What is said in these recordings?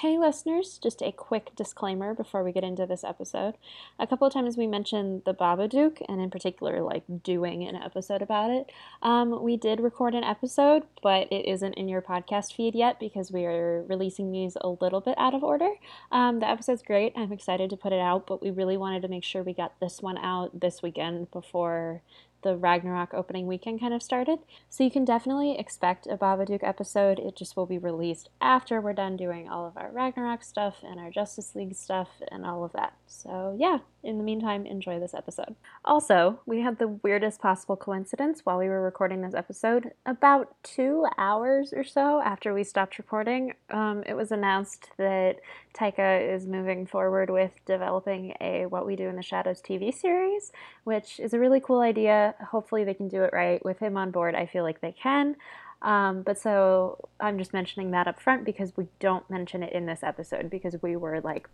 Hey, listeners, just a quick disclaimer before we get into this episode. A couple of times we mentioned the Babadook, and in particular, like doing an episode about it. Um, we did record an episode, but it isn't in your podcast feed yet because we are releasing these a little bit out of order. Um, the episode's great. I'm excited to put it out, but we really wanted to make sure we got this one out this weekend before the Ragnarok opening weekend kind of started. So you can definitely expect a Babadook episode. It just will be released after we're done doing all of our Ragnarok stuff and our Justice League stuff and all of that. So yeah, in the meantime, enjoy this episode. Also, we had the weirdest possible coincidence while we were recording this episode. About two hours or so after we stopped recording, um, it was announced that Taika is moving forward with developing a What We Do in the Shadows TV series, which is a really cool idea. Hopefully, they can do it right. With him on board, I feel like they can. Um, but so I'm just mentioning that up front because we don't mention it in this episode because we were like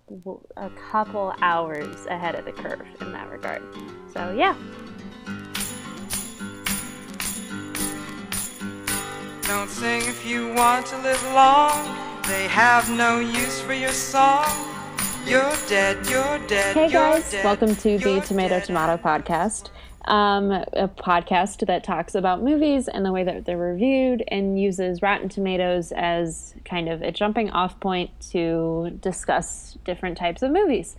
a couple hours ahead of the curve in that regard. So, yeah. Don't sing if you want to live long. They have no use for your song. You're dead, you're dead. Hey guys, dead, welcome to the Tomato Tomato podcast. Um, a podcast that talks about movies and the way that they're reviewed and uses Rotten Tomatoes as kind of a jumping off point to discuss different types of movies.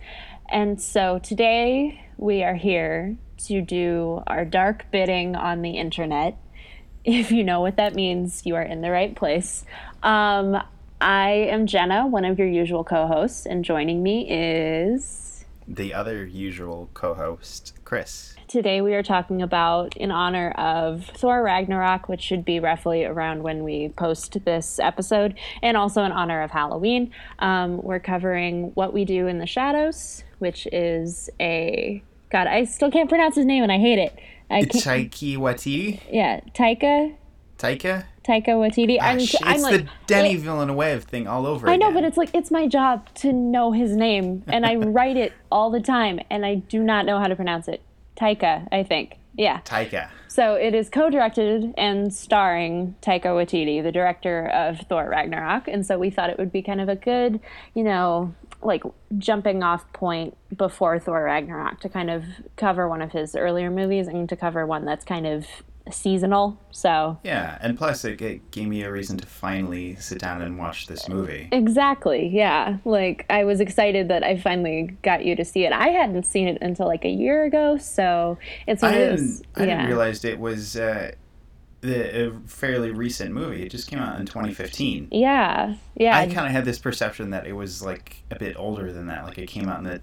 And so today we are here to do our dark bidding on the internet. If you know what that means, you are in the right place. Um, I am Jenna, one of your usual co hosts, and joining me is. The other usual co host, Chris. Today we are talking about, in honor of Thor Ragnarok, which should be roughly around when we post this episode, and also in honor of Halloween. Um, we're covering What We Do in the Shadows, which is a. God, I still can't pronounce his name and I hate it. I Taiki Watiti? Yeah, Taika. Taika? Taika Waititi. Ah, I'm, it's I'm like, the Denny it, Villeneuve thing all over. I know, but it's like it's my job to know his name, and I write it all the time, and I do not know how to pronounce it. Taika, I think. Yeah. Taika. So it is co-directed and starring Taika Waititi, the director of Thor Ragnarok, and so we thought it would be kind of a good, you know, like jumping off point before Thor Ragnarok to kind of cover one of his earlier movies and to cover one that's kind of seasonal. So yeah, and plus it, it gave me a reason to finally sit down and watch this movie. Exactly. Yeah, like I was excited that I finally got you to see it. I hadn't seen it until like a year ago, so it's one I of those. I yeah. didn't realize it was. Uh, the, a fairly recent movie. It just came out in 2015. Yeah, yeah. I kind of had this perception that it was like a bit older than that. Like it came out in the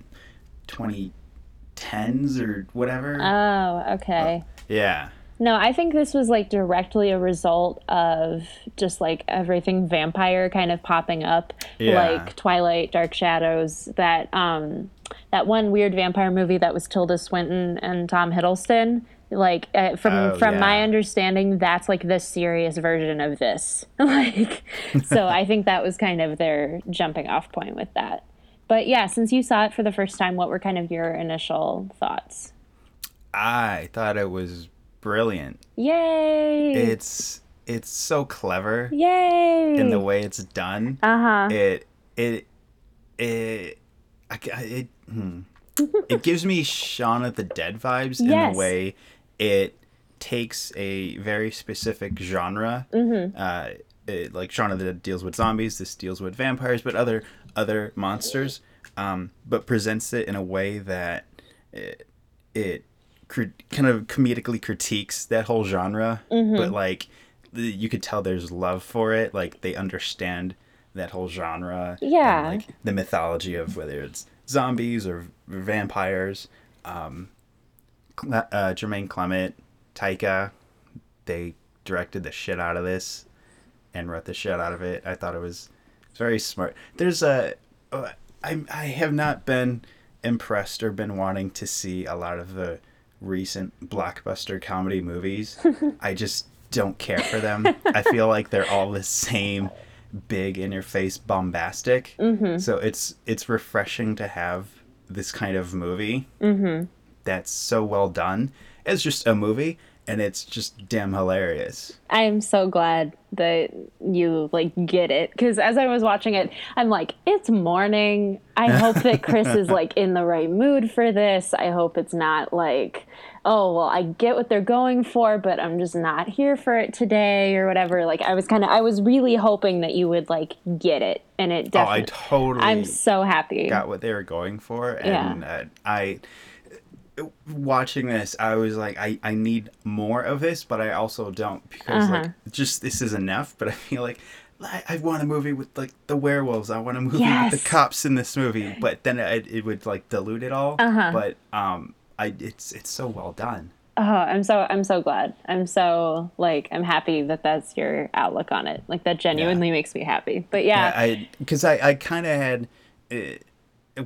2010s or whatever. Oh, okay. Uh, yeah. No, I think this was like directly a result of just like everything vampire kind of popping up, yeah. like Twilight, Dark Shadows, that um that one weird vampire movie that was Tilda Swinton and Tom Hiddleston. Like uh, from oh, from yeah. my understanding, that's like the serious version of this. like, so I think that was kind of their jumping off point with that. But yeah, since you saw it for the first time, what were kind of your initial thoughts? I thought it was brilliant. Yay! It's it's so clever. Yay! In the way it's done. Uh huh. It it it I, it hmm. it gives me Shaun of the Dead vibes in yes. the way it takes a very specific genre. Mm-hmm. Uh, it, like Shaun of the Dead deals with zombies, this deals with vampires, but other other monsters. Um, but presents it in a way that it, it kind of comedically critiques that whole genre, mm-hmm. but like you could tell there's love for it. Like they understand that whole genre. Yeah. And, like the mythology of whether it's zombies or vampires. Um, uh, Jermaine Clement, Taika, they directed the shit out of this and wrote the shit out of it. I thought it was very smart. There's a, uh, I, I have not been impressed or been wanting to see a lot of the recent blockbuster comedy movies. I just don't care for them. I feel like they're all the same big in your face bombastic. Mm-hmm. So it's it's refreshing to have this kind of movie mm-hmm. that's so well done. It's just a movie and it's just damn hilarious. I'm so glad that you like get it because as I was watching it, I'm like, it's morning. I hope that Chris is like in the right mood for this. I hope it's not like, oh well, I get what they're going for, but I'm just not here for it today or whatever. Like I was kind of, I was really hoping that you would like get it, and it Oh, I totally I'm so happy. got what they were going for, and uh, I watching this, I was like, I, I need more of this, but I also don't because like Uh-huh. just this is enough. But I feel like I, I want a movie with like the werewolves. I want a movie with the cops in this movie, but then it, it would like dilute it all. Uh-huh. But um, I it's it's so well done. Oh, I'm so I'm so glad. I'm so like I'm happy that that's your outlook on it. Like that genuinely makes me happy. But yeah, I because I, I kind of had uh,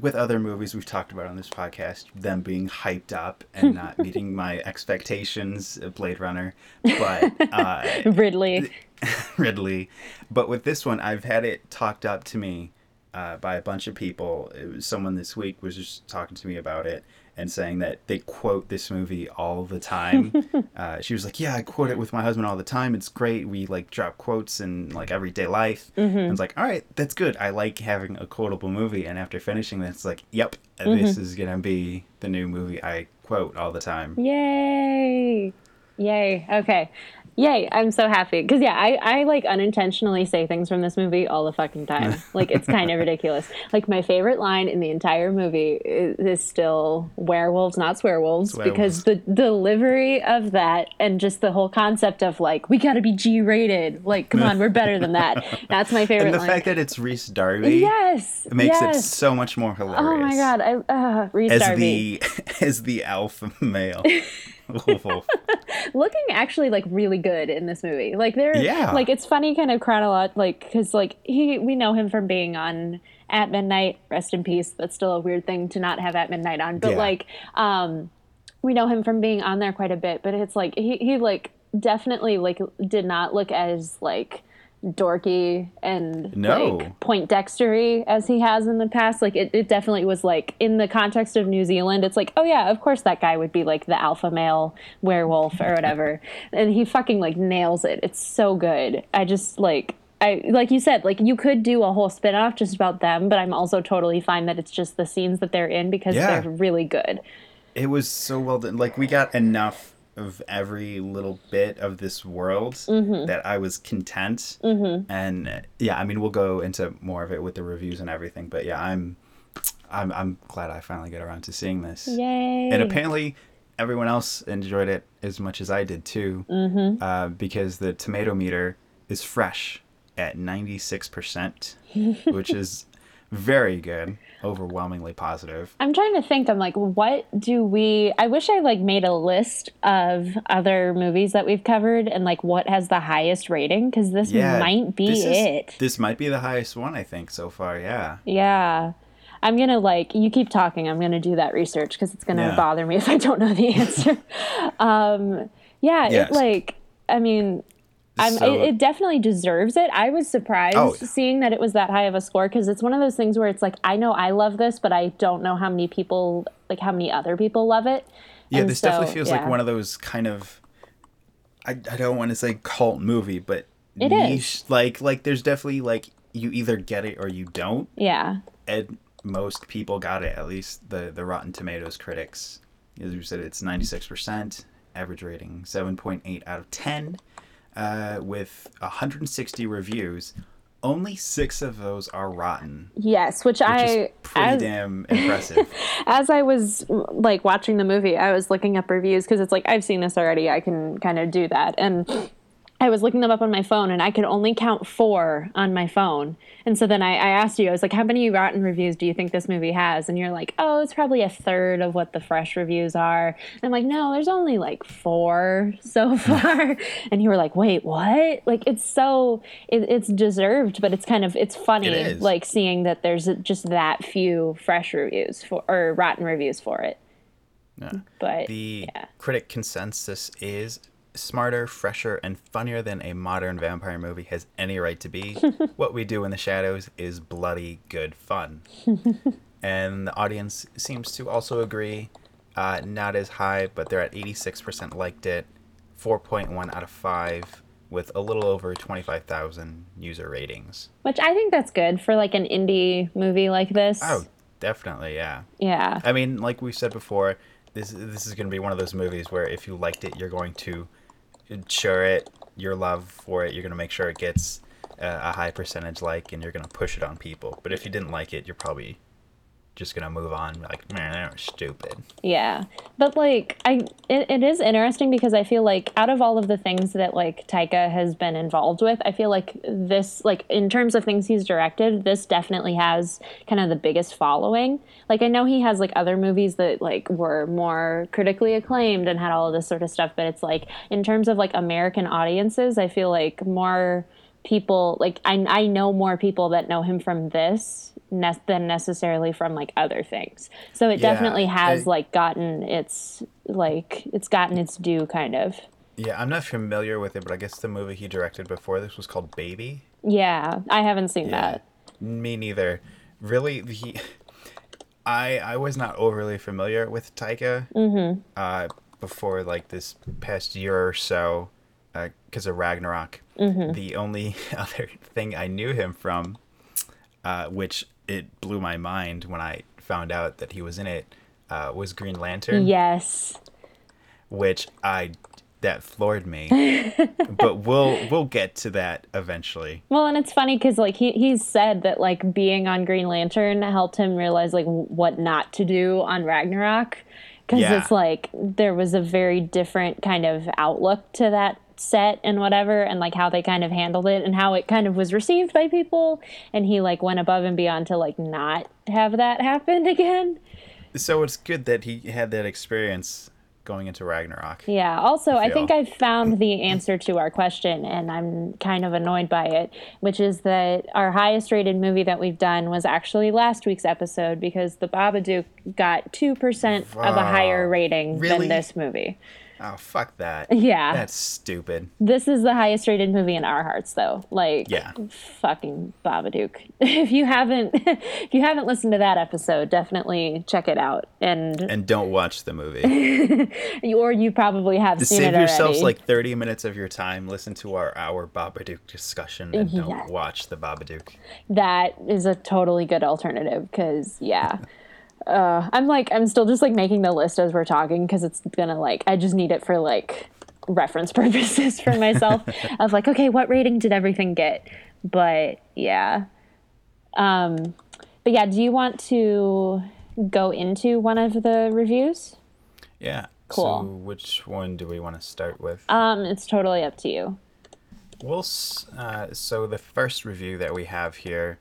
with other movies we've talked about on this podcast them being hyped up and not meeting my expectations of Blade Runner, but uh, Ridley. Ridley. But with this one, I've had it talked up to me uh, by a bunch of people. It was someone this week was just talking to me about it and saying that they quote this movie all the time. uh, she was like, "Yeah, I quote it with my husband all the time. It's great. We like drop quotes in like everyday life." And I was like, "All right, that's good. I like having a quotable movie." And after finishing this, it's like, "Yep, this is gonna be the new movie I quote all the time." Yay! Yay! Okay. Yay! I'm so happy because yeah, I I like unintentionally say things from this movie all the fucking time. Like it's kind of ridiculous. Like my favorite line in the entire movie is, is still werewolves, not swearwolves, because the delivery of that and just the whole concept of like we got to be G-rated. Like come on, we're better than that. That's my favorite And the line. fact that it's Rhys Darby yes, it makes it so much more hilarious. Oh my god! I uh, Rhys as Darby. the as the alpha male. Wolf. looking actually like really good in this movie. Like they're Yeah. like it's funny kind of chronolog like because like he we know him from being on at midnight. Rest in peace. That's still a weird thing to not have at midnight on, but Yeah. like um we know him from being on there quite a bit. But it's like he he like definitely like did not look as like dorky and No. like point dextery as he has in the past like it, it definitely was like in the context of new zealand it's like oh yeah of course that guy would be like the alpha male werewolf or whatever and he fucking like nails it it's so good i just like I like you said, like you could do a whole spin-off just about them, but I'm also totally fine that it's just the scenes that they're in because Yeah. they're really good. It was so well done. Like we got enough of every little bit of this world Mm-hmm. that I was content. Mm-hmm. And uh, yeah, I mean, we'll go into more of it with the reviews and everything. But yeah, I'm, I'm, I'm glad I finally get around to seeing this. Yay. And apparently, everyone else enjoyed it as much as I did too. Mm-hmm. Uh, because the tomato meter is fresh at ninety six percent, which is very good, overwhelmingly positive. I'm trying to think. I'm like, what do we? I wish I like made a list of other movies that we've covered and like what has the highest rating because this Yeah, might be this is- it. This might be the highest one I think so far. Yeah. yeah. I'm gonna like you keep talking. I'm gonna do that research because it's gonna Yeah. bother me if I don't know the answer. um, yeah, Yes. it like I mean, So- it, it definitely deserves it. I was surprised Oh. seeing that it was that high of a score because it's one of those things where it's like I know I love this, but I don't know how many people like how many other people love it. Yeah, And this so, definitely feels like one of those kind of I, I don't want to say cult movie, but It niche is. like like there's definitely like you either get it or you don't. Yeah, And most people got it, at least the the Rotten Tomatoes critics. As you said, it's 96%, average rating 7.8 out of 10, uh, with 160 reviews. Only six of those are rotten, yes. Which, which I is pretty as, damn impressive. as I was like watching the movie, I was looking up reviews because it's like I've seen this already. I can kind of do that, and I was looking them up on my phone, and I could only count four on my phone. And so then I, I asked you, I was like, "How many rotten reviews do you think this movie has?" And you're like, "Oh, it's probably a third of what the fresh reviews are." And I'm like, "No, there's only like four so far." and you were like, "Wait, what?" Like it's so it, it's deserved, but it's kind of it's funny, It like seeing that there's just that few fresh reviews for or rotten reviews for it. Yeah. But The yeah. critic consensus is smarter, fresher, and funnier than a modern vampire movie has any right to be. what we do in the shadows is bloody good fun. and the audience seems to also agree. Uh, not as high, but they're at 86% liked it, 4.1 out of 5 with a little over 25,000 user ratings. Which I think that's good for like an indie movie like this. Oh, definitely, yeah. Yeah. I mean, like we said before, this this is going to be one of those movies where if you liked it, you're going to share it, your love for it. You're to make sure it gets uh, a high percentage like, and you're to push it on people. But if you didn't like it, you're probably just gonna move on like man they were stupid Yeah. But like I it, it is interesting because I feel like out of all of the things that like Taika has been involved with, I feel like this like in terms of things he's directed, this definitely has kind of the biggest following. Like I know he has like other movies that like were more critically acclaimed and had all of this sort of stuff, but it's like in terms of like American audiences, I feel like more people like I I know more people that know him from this ne- than necessarily from like other things. So it Yeah, definitely has I- like gotten its like it's gotten its due kind of. yeah i'm not familiar with it but i guess the movie he directed before this was called baby Yeah, I haven't seen that. me neither really he i i was not overly familiar with taika mm-hmm. uh before like this past year or so because of ragnarok Mm-hmm. the only other thing i knew him from uh which it blew my mind when i found out that he was in it uh, was green lantern Yes. which I that floored me. but we'll we'll get to that eventually. Well, and it's funny because like he he's said that like being on Green Lantern helped him realize like what not to do on Ragnarok because Yeah. it's like there was a very different kind of outlook to that set and whatever and like how they kind of handled it and how it kind of was received by people and he like went above and beyond to like not have that happen again. So it's good that he had that experience going into Ragnarok. Yeah. Also, I think. I've found the answer to our question, and I'm kind of annoyed by it, which is that our highest rated movie that we've done was actually last week's episode because The Babadook got 2% of a higher rating Really? than this movie. Oh fuck that. Yeah. That's stupid. This is the highest rated movie in our hearts, though. Like, Yeah. fucking Babadook. if you haven't, if you haven't listened to that episode, definitely check it out. And And don't watch the movie. or you probably have seen Save it yourselves already. like 30 minutes of your time, listen to our our Babadook discussion and Yeah. don't watch the Babadook. that is a totally good alternative because yeah uh, i'm like i'm still just like making the list as we're talking because it's gonna like i just need it for like reference purposes for myself. Of like okay what rating did everything get? But yeah. Um but yeah do you want to go into one of the reviews? Yeah. Cool. So which one do we want to start with? um it's totally up to you. We'll uh, so the first review that we have here,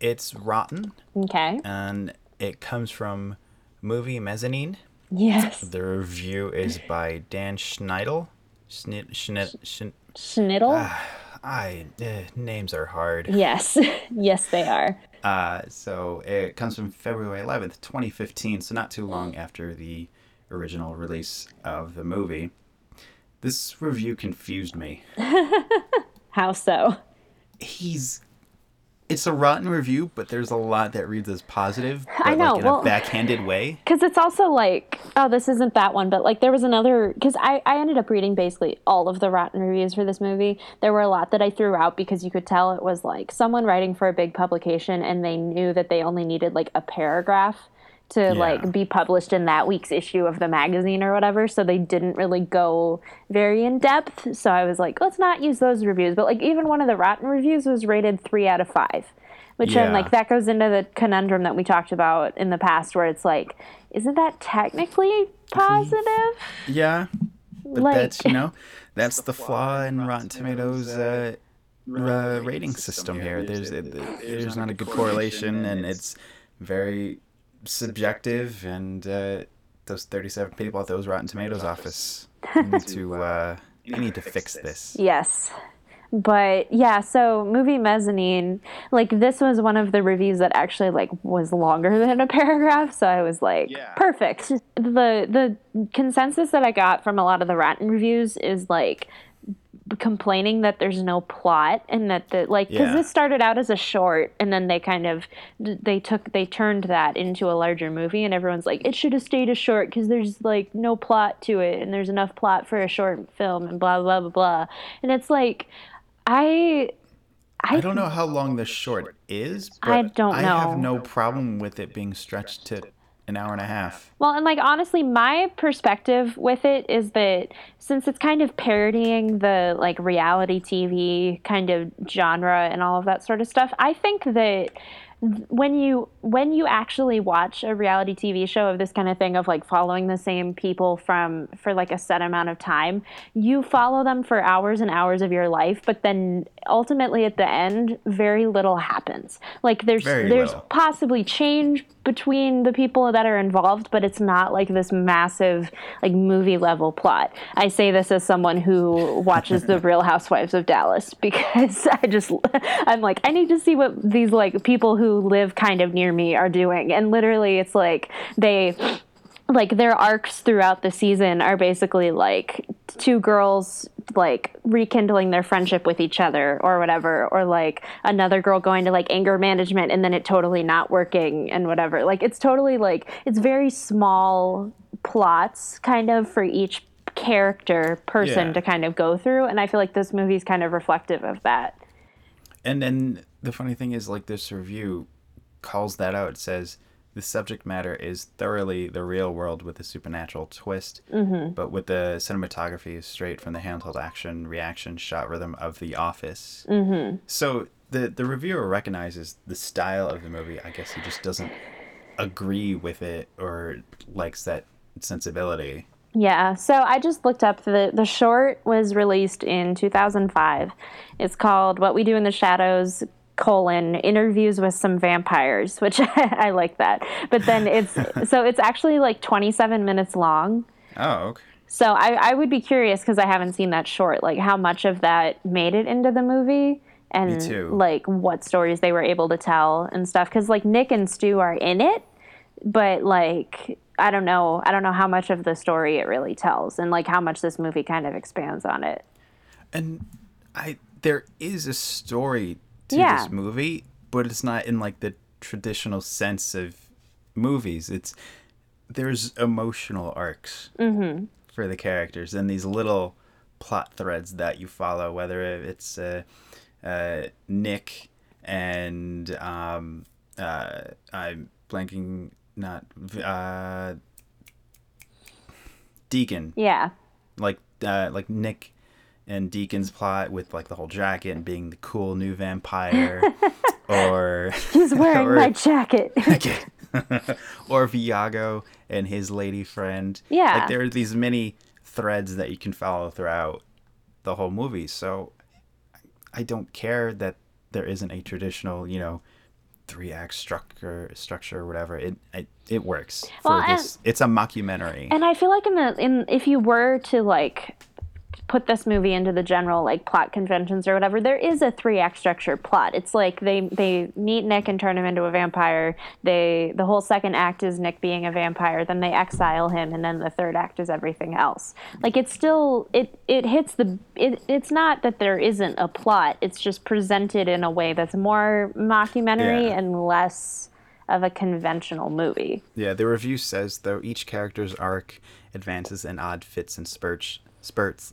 it's rotten, okay. And it comes from Movie Mezzanine. yes The review is by Dan Schneidel. Schnitt, Schnitt, Schn- schnittle Ah. I eh, names are hard. yes yes they are Uh, so it comes from February 11th, 2015, so not too long after the original release of the movie. This review confused me. how so he's it's a rotten review, but there's a lot that reads as positive, but I know, like in well- a backhanded way. because it's also like oh this isn't that one but like there was another because I, I ended up reading basically all of the rotten reviews for this movie there were a lot that i threw out because you could tell it was like someone writing for a big publication and they knew that they only needed like a paragraph to like be published in that week's issue of the magazine or whatever so they didn't really go very in depth. So i was like let's not use those reviews. But like even one of the rotten reviews was rated three out of five which then Yeah. like that goes into the conundrum that we talked about in the past where it's like isn't that technically positive? Yeah, but Like- that's you know that's the flaw in Rotten Tomatoes uh, uh, rating system here. There's it, there's not a good correlation, and it's very subjective. And uh, those 37 people at those Rotten Tomatoes office need to uh, they need to fix this. yes but yeah so movie mezzanine like this was one of the reviews that actually like was longer than a paragraph so i was like Yeah. perfect the the consensus that i got from a lot of the rotten reviews is like complaining that there's no plot and that the like because Yeah. this started out as a short and then they kind of they took they turned that into a larger movie and everyone's like it should have stayed a short because there's like no plot to it and there's enough plot for a short film and blah blah blah blah and it's like i i, I don't know how long this short is, but I don't know. I have no problem with it being stretched to an hour and a half. Well, and like honestly, my perspective with it is that since it's kind of parodying the like reality TV kind of genre and all of that sort of stuff, I think that when you when you actually watch a reality TV show of this kind of thing of like following the same people from for like a set amount of time, you follow them for hours and hours of your life, but then ultimately at the end very little happens. Like there's Very there's little. possibly change between the people that are involved, but it's not like this massive like movie level plot. I say this as someone who watches the Real Housewives of Dallas because I just I'm like I need to see what these like people who live kind of near me are doing. And literally it's like they like their arcs throughout the season are basically like two girls like rekindling their friendship with each other or whatever or like another girl going to like anger management and then it totally not working and whatever like it's totally like it's very small plots kind of for each character person Yeah. to kind of go through and i feel like this movie's kind of reflective of that And then the funny thing is, like this review calls that out. It says the subject matter is thoroughly the real world with a supernatural twist, Mm-hmm. but with the cinematography straight from the handheld action reaction shot rhythm of The Office. Mm-hmm. So the the reviewer recognizes the style of the movie. I guess he just doesn't agree with it or likes that sensibility. Yeah, so I just looked up the the short was released in 2005. It's called What We Do in the Shadows colon interviews with some vampires, which I like that. But then it's so it's actually like 27 minutes long. Oh, okay. So I, I would be curious because I haven't seen that short, like how much of that made it into the movie and like what stories they were able to tell and stuff. Because like Nick and Stu are in it, but like I don't know, I don't know how much of the story it really tells and like how much this movie kind of expands on it. And I there is a story to Yeah. this movie, but it's not in like the traditional sense of movies. It's there's emotional arcs for the characters and these little plot threads that you follow, whether it's uh, uh, Nick and um, uh, I'm blanking not uh, Deacon Yeah, like uh, like Nick and Deacon's plot with like the whole jacket and being the cool new vampire, or he's wearing or, my jacket. or Viago and his lady friend. Yeah. like there are these many threads that you can follow throughout the whole movie. So I don't care that there isn't a traditional, you know, three act structure structure or whatever. It it, it works for Well, and- this. It's a mockumentary. And I feel like in the in if you were to like put this movie into the general like plot conventions or whatever, there is a three act structure plot. It's like they they meet Nick and turn him into a vampire. They the whole second act is Nick being a vampire. Then they exile him, and then the third act is everything else. Like it's still it it hits the it. It's not that there isn't a plot. It's just presented in a way that's more mockumentary Yeah. and less of a conventional movie. Yeah, the review says though each character's arc advances in odd fits and spurts, spurts,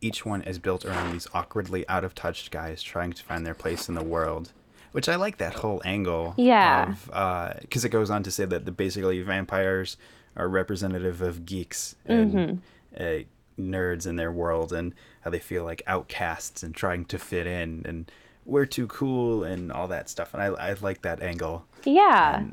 each one is built around these awkwardly out of touch guys trying to find their place in the world. Which I like that whole angle. Yeah. Because it goes on to say that the basically vampires are representative of geeks and uh, nerds in their world and how they feel like outcasts and trying to fit in and we're too cool and all that stuff. And I I like that angle. Yeah.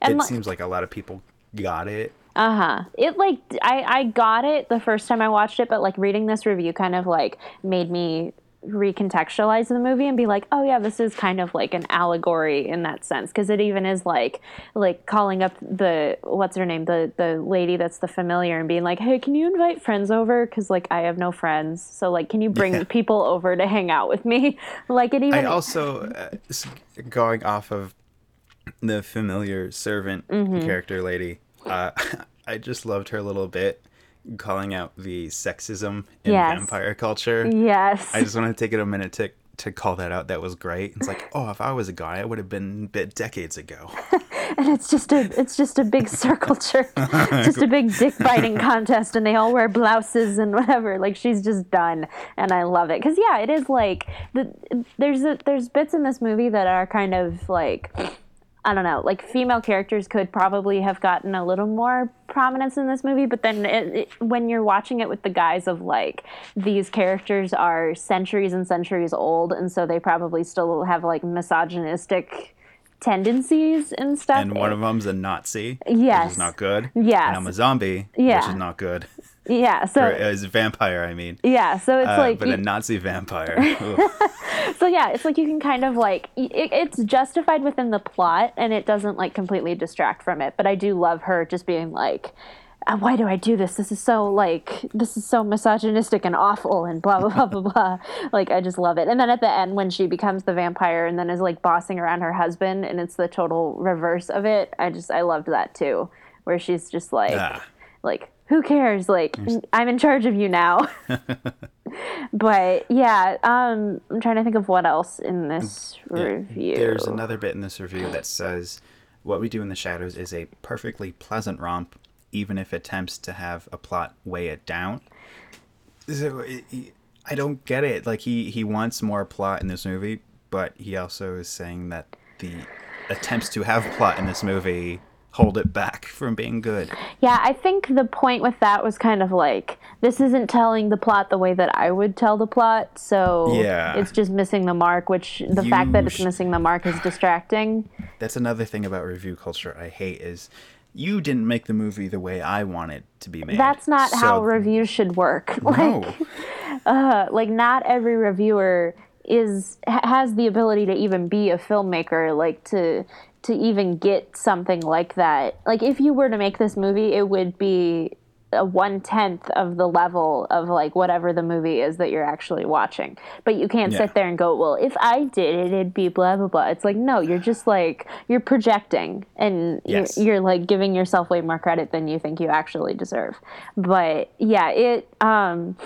And it li- seems like a lot of people got it. Uh huh. It like I I got it the first time I watched it, but like reading this review kind of like made me recontextualize the movie and be like, oh yeah, this is kind of like an allegory in that sense because it even is like like calling up the what's her name the the lady that's the familiar and being like, hey, can you invite friends over? Because like I have no friends, so like can you bring Yeah. people over to hang out with me? like it even I also uh, going off of the familiar servant Mm-hmm. character lady. Uh, I just loved her a little bit calling out the sexism in Yes. vampire culture. Yes. I just want to take it a minute to to call that out. That was great. It's like, oh, if I was a guy, I would have been bit decades ago. and it's just a it's just a big circle jerk, just a big dick biting contest, and they all wear blouses and whatever. Like she's just done, and I love it because yeah, it is like the there's a, there's bits in this movie that are kind of like. I don't know, like female characters could probably have gotten a little more prominence in this movie, but then it, it, when you're watching it with the guise of like these characters are centuries and centuries old, and so they probably still have like misogynistic tendencies and stuff. and one of them's a Nazi, Yes. which is not good. Yes. and I'm a zombie, Yeah. which is not good. Yeah, so Or is a vampire, I mean. yeah, so it's Uh, like but you- a Nazi vampire. So yeah, it's like you can kind of like it, it's justified within the plot, and it doesn't like completely distract from it. But I do love her just being like. "Uh, Why do I do this? This is so like this is so misogynistic and awful and blah blah blah blah blah. Like I just love it. And then at the end when she becomes the vampire and then is like bossing around her husband and it's the total reverse of it. I just I loved that too, where she's just like Ah. like who cares like i'm in charge of you now but yeah um i'm trying to think of what else in this review There's another bit in this review that says, "What we do in the shadows is a perfectly pleasant romp, even if it attempts to have a plot weigh it down." So it, I don't get it. Like he he wants more plot in this movie, but he also is saying that the attempts to have plot in this movie hold it back from being good. yeah i think the point with that was kind of like this isn't telling the plot the way that i would tell the plot so Yeah. it's just missing the mark which the fact that it's missing the mark is distracting That's another thing about review culture I hate is you didn't make the movie the way I want it to be made. that's not how reviews should work like uh, like not every reviewer is has the ability to even be a filmmaker like to to even get something like that like if you were to make this movie it would be a one tenth of the level of like whatever the movie is that you're actually watching but you can't Yeah. sit there and go well if i did it it'd be blah blah blah it's like no you're just like you're projecting and Yes. you're, you're like giving yourself way more credit than you think you actually deserve but yeah it um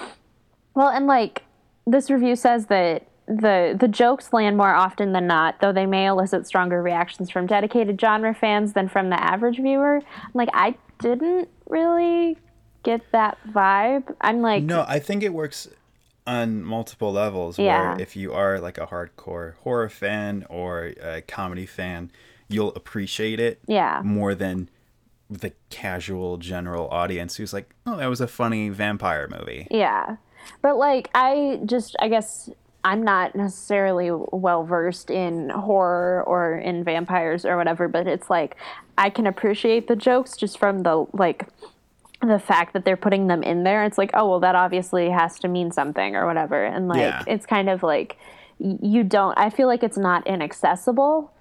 well, and like this review says that the the jokes land more often than not, though they may elicit stronger reactions from dedicated genre fans than from the average viewer. I'm like, I didn't really get that vibe. I'm like, No, I think it works on multiple levels. Yeah. Where if you are like a hardcore horror fan or a comedy fan, you'll appreciate it yeah, more than the casual general audience who's like, "Oh, that was a funny vampire movie." yeah. But like, I just, I guess. I'm not necessarily well versed in horror or in vampires or whatever, but it's like I can appreciate the jokes just from the like the fact that they're putting them in there it's like oh well that obviously has to mean something or whatever and like Yeah. it's kind of like you don't i feel like it's not inaccessible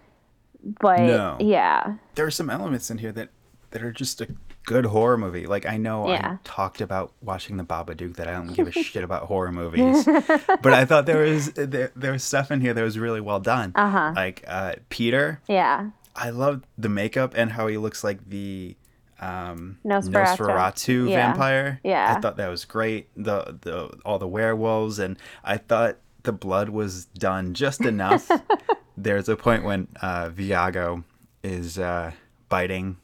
but No. yeah There are some elements in here that that are just a good horror movie. Like I know Yeah. I talked about watching the Babadook that I don't give a shit about horror movies, but I thought there was there, there was stuff in here that was really well done. Uh-huh. Like uh, Peter, yeah I love the makeup and how he looks like the um, Nosferatu. Nosferatu Yeah. vampire. Yeah. I thought that was great. The the all the werewolves and I thought the blood was done just enough. There's a point when uh, Viago is uh, biting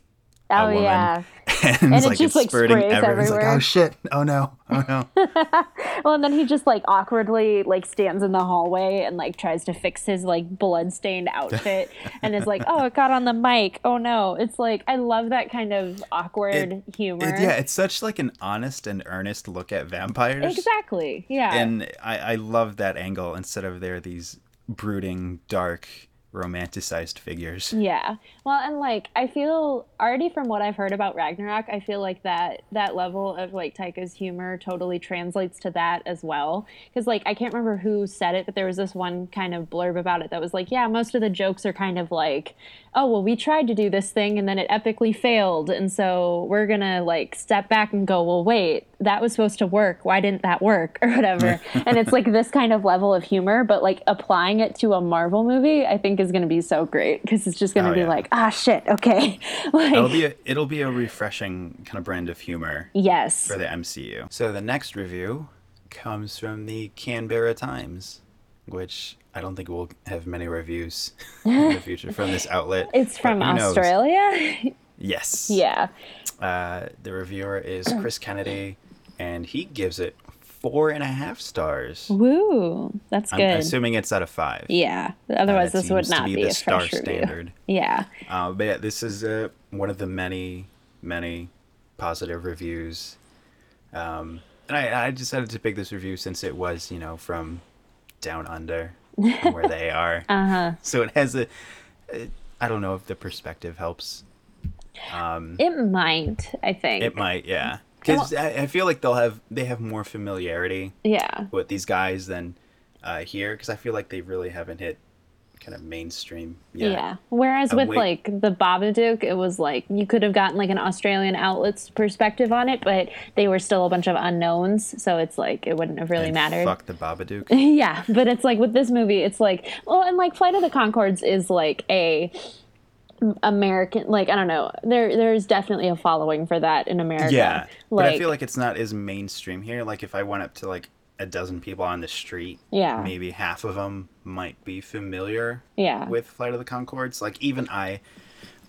oh woman. yeah And, it's like just, it's like, spurting sprays everywhere. It's like, oh shit! Oh no! Oh no! well and then he just like awkwardly like stands in the hallway and like tries to fix his like blood-stained outfit and is like oh it got on the mic oh no it's like i love that kind of awkward humor It- yeah, it's such like an honest and earnest look at vampires. exactly yeah and I, I love that angle instead of they're these brooding, dark, romanticized figures. Yeah. Well, and like I feel already from what I've heard about Ragnarok, I feel like that that level of like Taika's humor totally translates to that as well. Because like I can't remember who said it, but there was this one kind of blurb about it that was like, yeah, most of the jokes are kind of like, oh well, we tried to do this thing and then it epically failed, and so we're gonna like step back and go, well, wait, that was supposed to work. Why didn't that work or whatever? and it's like this kind of level of humor, but like applying it to a Marvel movie, I think is going to be so great because it's just going to Oh, be yeah. like, ah, shit, okay. like, It'll be a, it'll be a refreshing kind of brand of humor yes. for the MCU. So the next review comes from the Canberra Times, which I don't think we'll have many reviews in the future from this outlet. It's from? Australia. Yes. yeah. Uh, the reviewer is Chris Kennedy, and he gives it four and a half stars. Woo. That's I'm good. assuming it's out of five. yeah. Uh, Otherwise, that this would not be be, the a star review. standard. Yeah. Uh, but yeah, this is uh, one of the many, many positive reviews. Um, and I, I decided to pick this review since it was, you know, from down under, where they are. Uh huh. So it has a. I don't know if the perspective helps. Um, It might, I think. it might, yeah, because I, I feel like they'll have they have more familiarity yeah. with these guys than uh, here, because I feel like they really haven't hit kind of mainstream yet. Yeah. Whereas Uh, with wait- like the Babadook, it was like you could have gotten like an Australian outlet's perspective on it, but they were still a bunch of unknowns, so it's like it wouldn't have really And mattered. Fuck the Babadook. yeah, but it's like with this movie, it's like well, and like Flight of the Conchords is like a American, like I don't know, there there's definitely a following for that in America. Yeah, but like I feel like it's not as mainstream here. Like if I went up to like a dozen people on the street, Yeah. maybe half of them might be familiar yeah, with Flight of the Conchords. Like even I,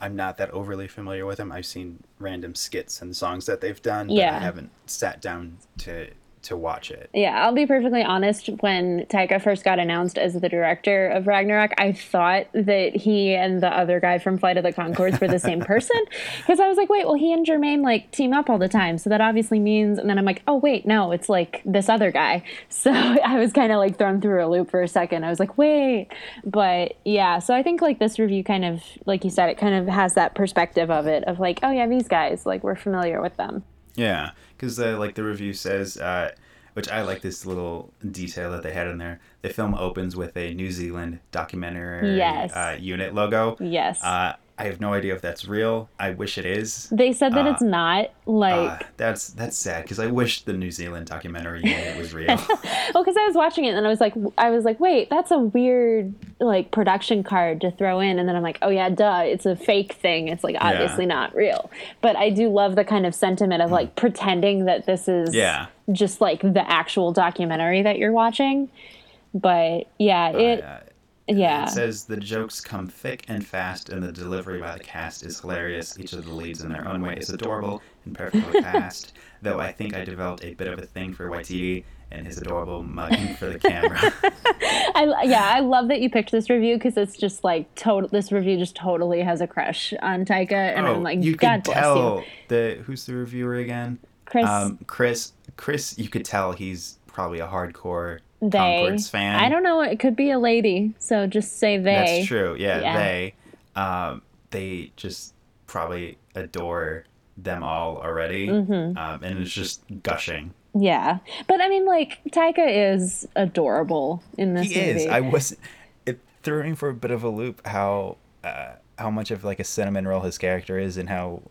I'm not that overly familiar with them. I've seen random skits and songs that they've done, but Yeah. I haven't sat down to to watch it. Yeah, I'll be perfectly honest. When Taika first got announced as the director of Ragnarok, I thought that he and the other guy from Flight of the Conchords were the same person. Because I was like, wait, well, he and Jermaine like team up all the time. So that obviously means. And then I'm like, oh, wait, no, it's like this other guy. So I was kind of like thrown through a loop for a second. I was like, wait. But yeah, so I think like this review kind of, like you said, it kind of has that perspective of it of like, oh, yeah, these guys, like we're familiar with them. Yeah, because uh, like the review says, uh, which I like this little detail that they had in there. The film opens with a New Zealand documentary Yes. uh, unit logo. Yes. Uh, I have no idea if that's real. I wish it is. they said that uh, it's not like. Uh, that's that's sad because I wish the New Zealand documentary unit was real. Well, because I was watching it and I was like, I was like, wait, that's a weird like production card to throw in, and then I'm like, oh yeah, duh, it's a fake thing. It's like obviously not real. But I do love the kind of sentiment of like pretending that this is Hmm. Yeah. just like the actual documentary that you're watching. But yeah, it Uh, yeah It says the jokes come thick and fast, and the delivery by the cast is hilarious. Each of the leads in their own way is adorable and perfectly cast. Though I think I developed a bit of a thing for Waititi and his adorable mugging for the camera. I yeah I love that you picked this review because it's just like total. This review just totally has a crush on Taika, and I'm like, Oh, you God bless tell you, the who's the reviewer again? Chris. Um, Chris. Chris. You could tell he's probably a hardcore they. Conchords fan. I don't know. It could be a lady, so just say they. That's true. Yeah, Yeah. they. Um, they just probably adore them all already, Mm-hmm. um, and it's just gushing. Yeah, but I mean, like Taika is adorable in this he movie. is. I was. It threw me for a bit of a loop. How uh, how much of like a cinnamon roll his character is, and how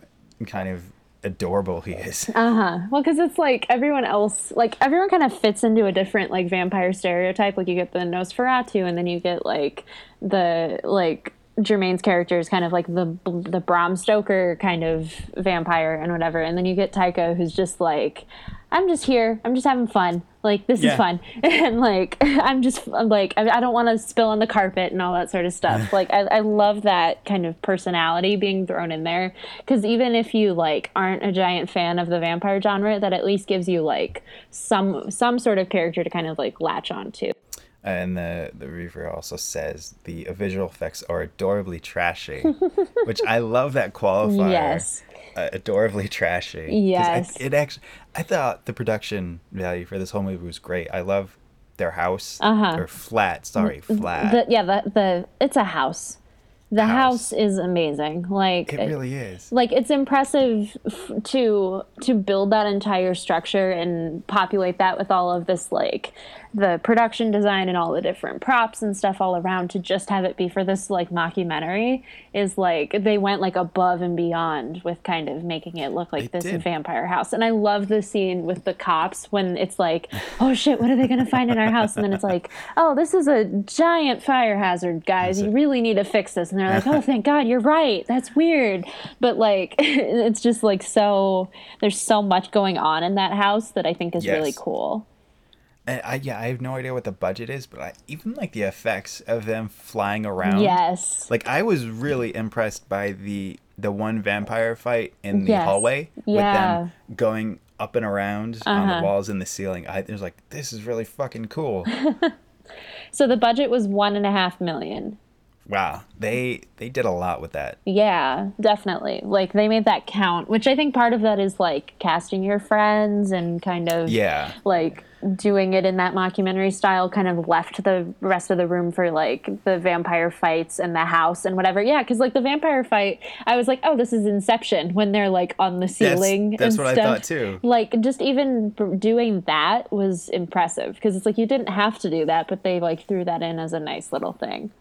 kind of adorable he is. Uh huh. Well, because it's like everyone else, like everyone kind of fits into a different like vampire stereotype. Like you get the Nosferatu, and then you get like the like Jermaine's character is kind of like the the Bram Stoker kind of vampire and whatever, and then you get Taika, who's just like, I'm just here, I'm just having fun. Like this Yeah. is fun, and like I'm just I'm like I, I don't want to spill on the carpet and all that sort of stuff. like I, I love that kind of personality being thrown in there because even if you like aren't a giant fan of the vampire genre, that at least gives you like some some sort of character to kind of like latch onto. And the the reviewer also says the visual effects are adorably trashy, which I love that qualifier. Yes. uh, adorably trashy. 'Cause I- Yes. it actually. I thought the production value for this whole movie was great. I love their house. Uh-huh. Or flat. Sorry, flat. The, yeah, the the it's a house. the house, is amazing. Like It really is. like it's impressive f- to to build that entire structure and populate that with all of this like the production design and all the different props and stuff all around to just have it be for this like mockumentary is like they went like above and beyond with kind of making it look like They this did. vampire house. And i love the scene with the cops when it's like oh shit what are they going to find in our house? And then it's like oh this is a giant fire hazard guys. You really need to fix this. And they're like oh thank god you're right. That's weird. But like it's just like so there's so much going on in that house that i think is really cool And I, yeah, I have no idea what the budget is, but I, even like the effects of them flying around. yes Like I was really impressed by the the one vampire fight in the Yes. hallway with them going up and around on Uh-huh. the walls and the ceiling. I was like, this is really fucking cool. so the budget was one and a half million wow, they they did a lot with that. Yeah, definitely. Like they made that count, which I think part of that is like casting your friends and kind of Yeah, like doing it in that mockumentary style kind of left the rest of the room for like the vampire fights and the house and whatever. Yeah, cuz like the vampire fight, I was like, "Oh, this is Inception" when they're like on the ceiling that's and what stuff. I thought too. Like just even doing that was impressive because it's like you didn't have to do that, but they like threw that in as a nice little thing.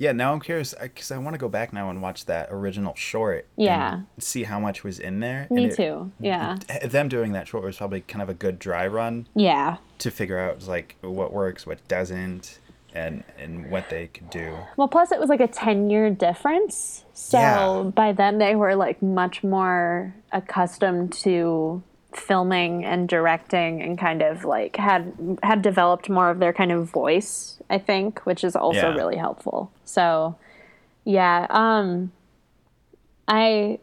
Yeah, now I'm curious uh, because I want to go back now and watch that original short. Yeah. and see how much was in there. Me it- too. Yeah. them doing that short was probably kind of a good dry run Yeah. to figure out like what works, what doesn't, and and what they could do. Well, plus it was like a 10 year difference. So Yeah. by then they were like much more accustomed to filming and directing and kind of like had had developed more of their kind of voice, I think, which is also Yeah. really helpful. So yeah, um I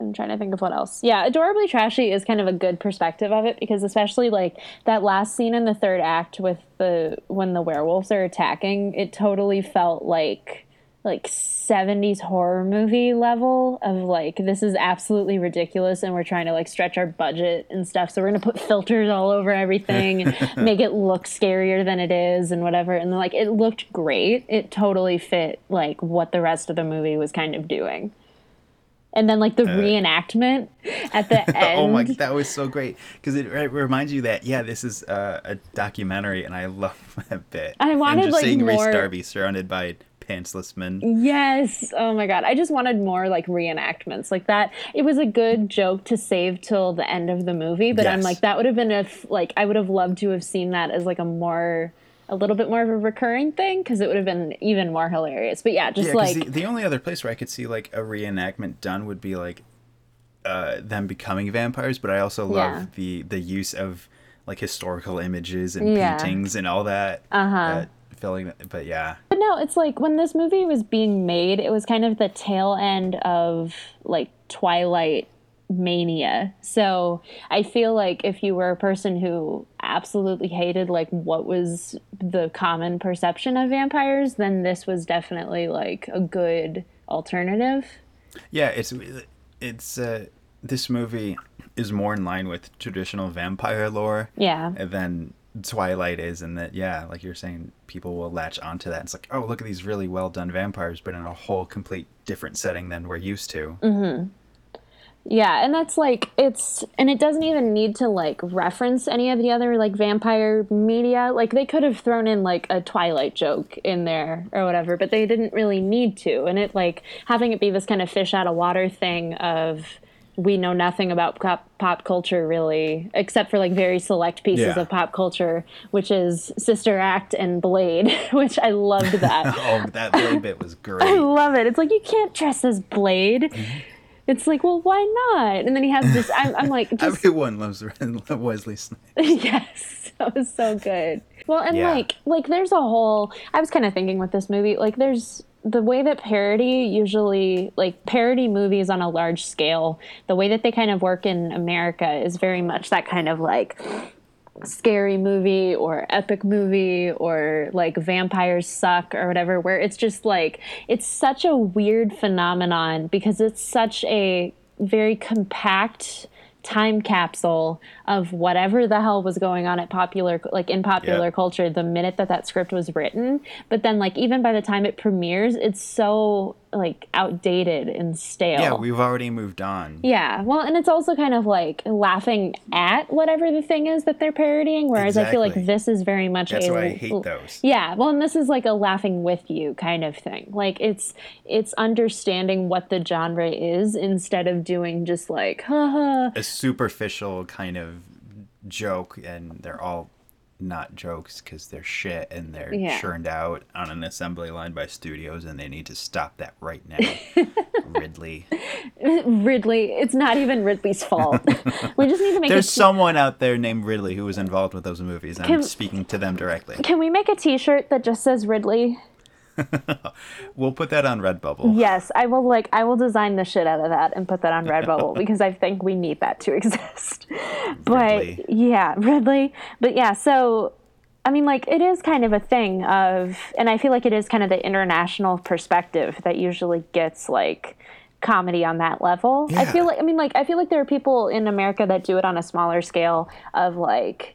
I'm trying to think of what else. Yeah, Adorably Trashy is kind of a good perspective of it because especially like that last scene in the third act with the when the werewolves are attacking, it totally felt like like 70s horror movie level of like this is absolutely ridiculous and we're trying to like stretch our budget and stuff. So we're going to put filters all over everything and make it look scarier than it is and whatever. And like it looked great. It totally fit like what the rest of the movie was kind of doing. And then like the reenactment at the end Uh, Oh my, that was so great. Because it, it reminds you that yeah, this is uh, a documentary, and I love that bit. I wanted, and just like, seeing Rhys more- Darby surrounded by pantsless men. Yes. Oh my god. I just wanted more like reenactments like that. It was a good joke to save till the end of the movie, but I'm like that would have been if like I would have loved to have seen that as like a more a little bit more of a recurring thing because it would have been even more hilarious. But yeah, just Yeah, like the, the only other place where I could see like a reenactment done would be like uh, them becoming vampires, but I also love Yeah. the the use of like historical images and Yeah. paintings and all that. Uh-huh. Uh, filling, but yeah, no, it's like when this movie was being made, it was kind of the tail end of like Twilight mania. So I feel like if you were a person who absolutely hated like what was the common perception of vampires, then this was definitely like a good alternative. yeah, it's it's uh, this movie is more in line with traditional vampire lore Yeah. than Twilight is, and that yeah, like you're saying, people will latch onto that. It's like, oh, look at these really well done vampires, but in a whole complete different setting than we're used to. Mm-hmm. Yeah, and that's like it's and it doesn't even need to like reference any of the other like vampire media. Like they could have thrown in like a Twilight joke in there or whatever, but they didn't really need to. And it like having it be this kind of fish out of water thing of we know nothing about pop, pop culture really, except for like very select pieces Yeah. of pop culture, which is Sister Act and Blade, which I loved that. oh, that Blade bit was great. I love it. It's like you can't dress as Blade. Mm-hmm. It's like, well, why not? And then he has this. I'm, I'm like, just Everyone loves Wesley Snipes. yes, that was so good. Well, and Yeah. like, like there's a whole. I was kind of thinking with this movie, like, there's the way that parody usually, like parody movies on a large scale, the way that they kind of work in America is very much that kind of like scary movie or epic movie or like vampires suck or whatever where it's just like it's such a weird phenomenon because it's such a very compact time capsule of whatever the hell was going on at popular like in popular Yeah. culture the minute that that script was written but then like even by the time it premieres it's so like outdated and stale. Yeah, we've already moved on. Yeah, well, and it's also kind of like laughing at whatever the thing is that they're parodying, whereas I feel like this is very much That's a why I hate those. yeah, well, and this is like a laughing with you kind of thing. Like it's it's understanding what the genre is instead of doing just like haha. A superficial kind of joke, and they're all not jokes because they're shit and they're Yeah. churned out on an assembly line by studios, and they need to stop that right now. Ridley. Ridley, it's not even Ridley's fault. we just need to make There's t- someone out there named Ridley who was involved with those movies. and I'm Can- speaking to them directly. Can we make a T-shirt that just says Ridley? We'll put that on Redbubble. Yes, I will. Like, I will design the shit out of that and put that on Redbubble because I think we need that to exist. But Ridley. yeah, Ridley. But yeah, so I mean, like, it is kind of a thing of, and I feel like it is kind of the international perspective that usually gets like comedy on that level. I feel like, I mean, like, I feel like there are people in America that do it on a smaller scale of like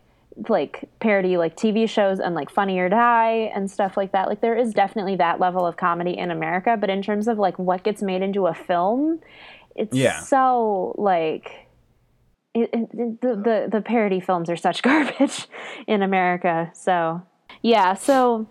like parody like TV shows and like Funny or Die and stuff like that. Like there is definitely that level of comedy in America, but in terms of like what gets made into a film, it's Yeah. so like it, it, the, the the parody films are such garbage in America. So yeah, so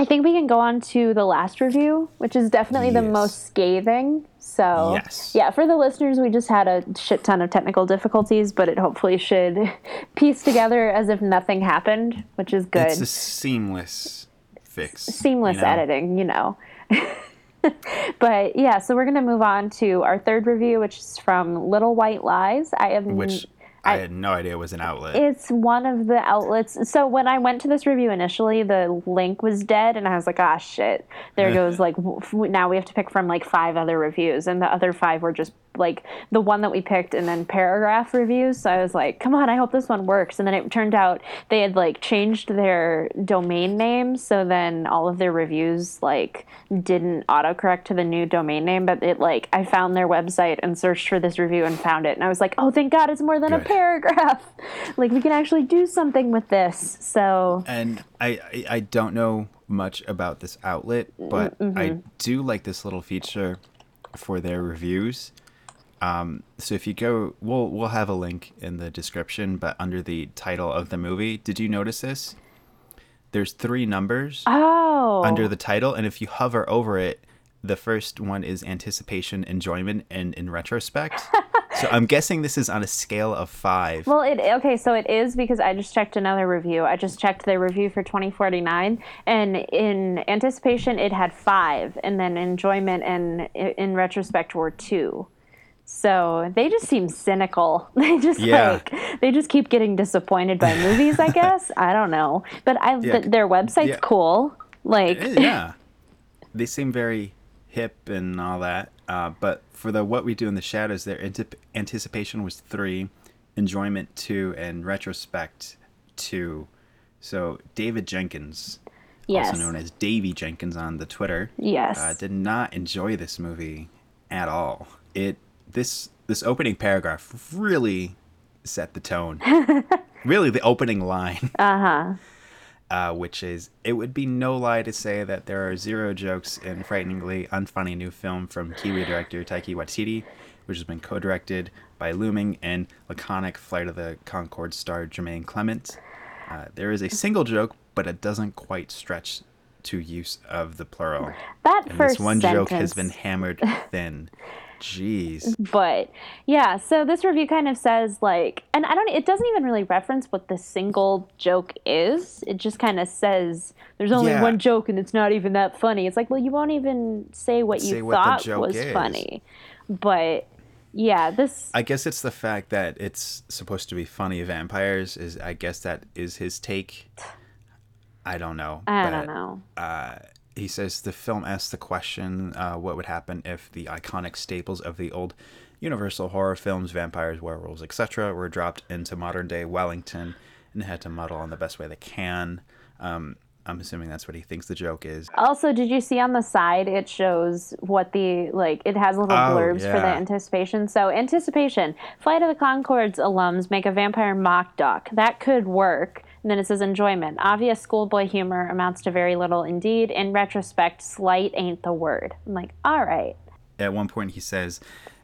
I think we can go on to the last review, which is definitely the most scathing. So Yes. yeah, for the listeners, we just had a shit ton of technical difficulties, but it hopefully should piece together as if nothing happened, which is good. It's a seamless fix. Seamless you know? editing, you know. but yeah, so we're gonna move on to our third review, which is from Little White Lies. I have Which I, had no idea it was an outlet. it's one of the outlets. So when I went to this review initially, the link was dead, and I was like, "Ah, shit!" There goes like now we have to pick from like five other reviews, and the other five were just like the one that we picked, and then paragraph reviews. So I was like, "Come on, I hope this one works." And then it turned out they had like changed their domain name, so then all of their reviews like didn't autocorrect to the new domain name, but it like I found their website and searched for this review and found it, and I was like, "Oh, thank God, it's more than a paragraph. like we can actually do something with this. So and I, I I don't know much about this outlet, but Mm-hmm. I do like this little feature for their reviews. Um, so if you go, we'll we'll have a link in the description, but under the title of the movie, did you notice this? There's three numbers oh, under the title, and if you hover over it, the first one is anticipation, enjoyment, and in retrospect. so I'm guessing this is on a scale of five. well, it okay. So it is because I just checked another review. I just checked the review for 2049, and in anticipation it had five, and then enjoyment and in retrospect were two. So they just seem cynical. They just Yeah. like they just keep getting disappointed by movies. I guess I don't know, but I Yeah. th- their website's Yeah. cool. Like yeah they seem very hip and all that uh, but for the what we do in the shadows their anticipation was three enjoyment two and retrospect two so david jenkins yes, also known as davy jenkins on the twitter yes, uh, did not enjoy this movie at all it this this opening paragraph really set the tone really the opening line uh-huh. uh, which is it would be no lie to say that there are zero jokes in frighteningly unfunny new film from Kiwi director Taika Waititi, which has been co-directed by Looming and laconic Flight of the Conchords star Jermaine Clement. Uh, there is a single joke, but it doesn't quite stretch to use of the plural. That And first this one sentence. joke has been hammered thin. Jeez. but yeah so this review kind of says like and i don't it doesn't even really reference what the single joke is it just kind of says there's only Yeah. one joke and it's not even that funny it's like well you won't even say what you Say what thought was is. funny but yeah this I guess it's the fact that it's supposed to be funny vampires is I guess that is his take. I don't know. i but, don't know Uh, he says the film asks the question uh, what would happen if the iconic staples of the old Universal horror films, vampires, werewolves, etc., were dropped into modern day Wellington and had to muddle in the best way they can. Um, I'm assuming that's what he thinks the joke is. also did you see on the side it shows what the like it has little Oh, blurbs for the anticipation so anticipation flight of the Conchords alums make a vampire mock doc that could work And then it says enjoyment. Obvious schoolboy humor amounts to very little indeed. In retrospect, slight ain't the word. I'm like, all right. At one point, he says,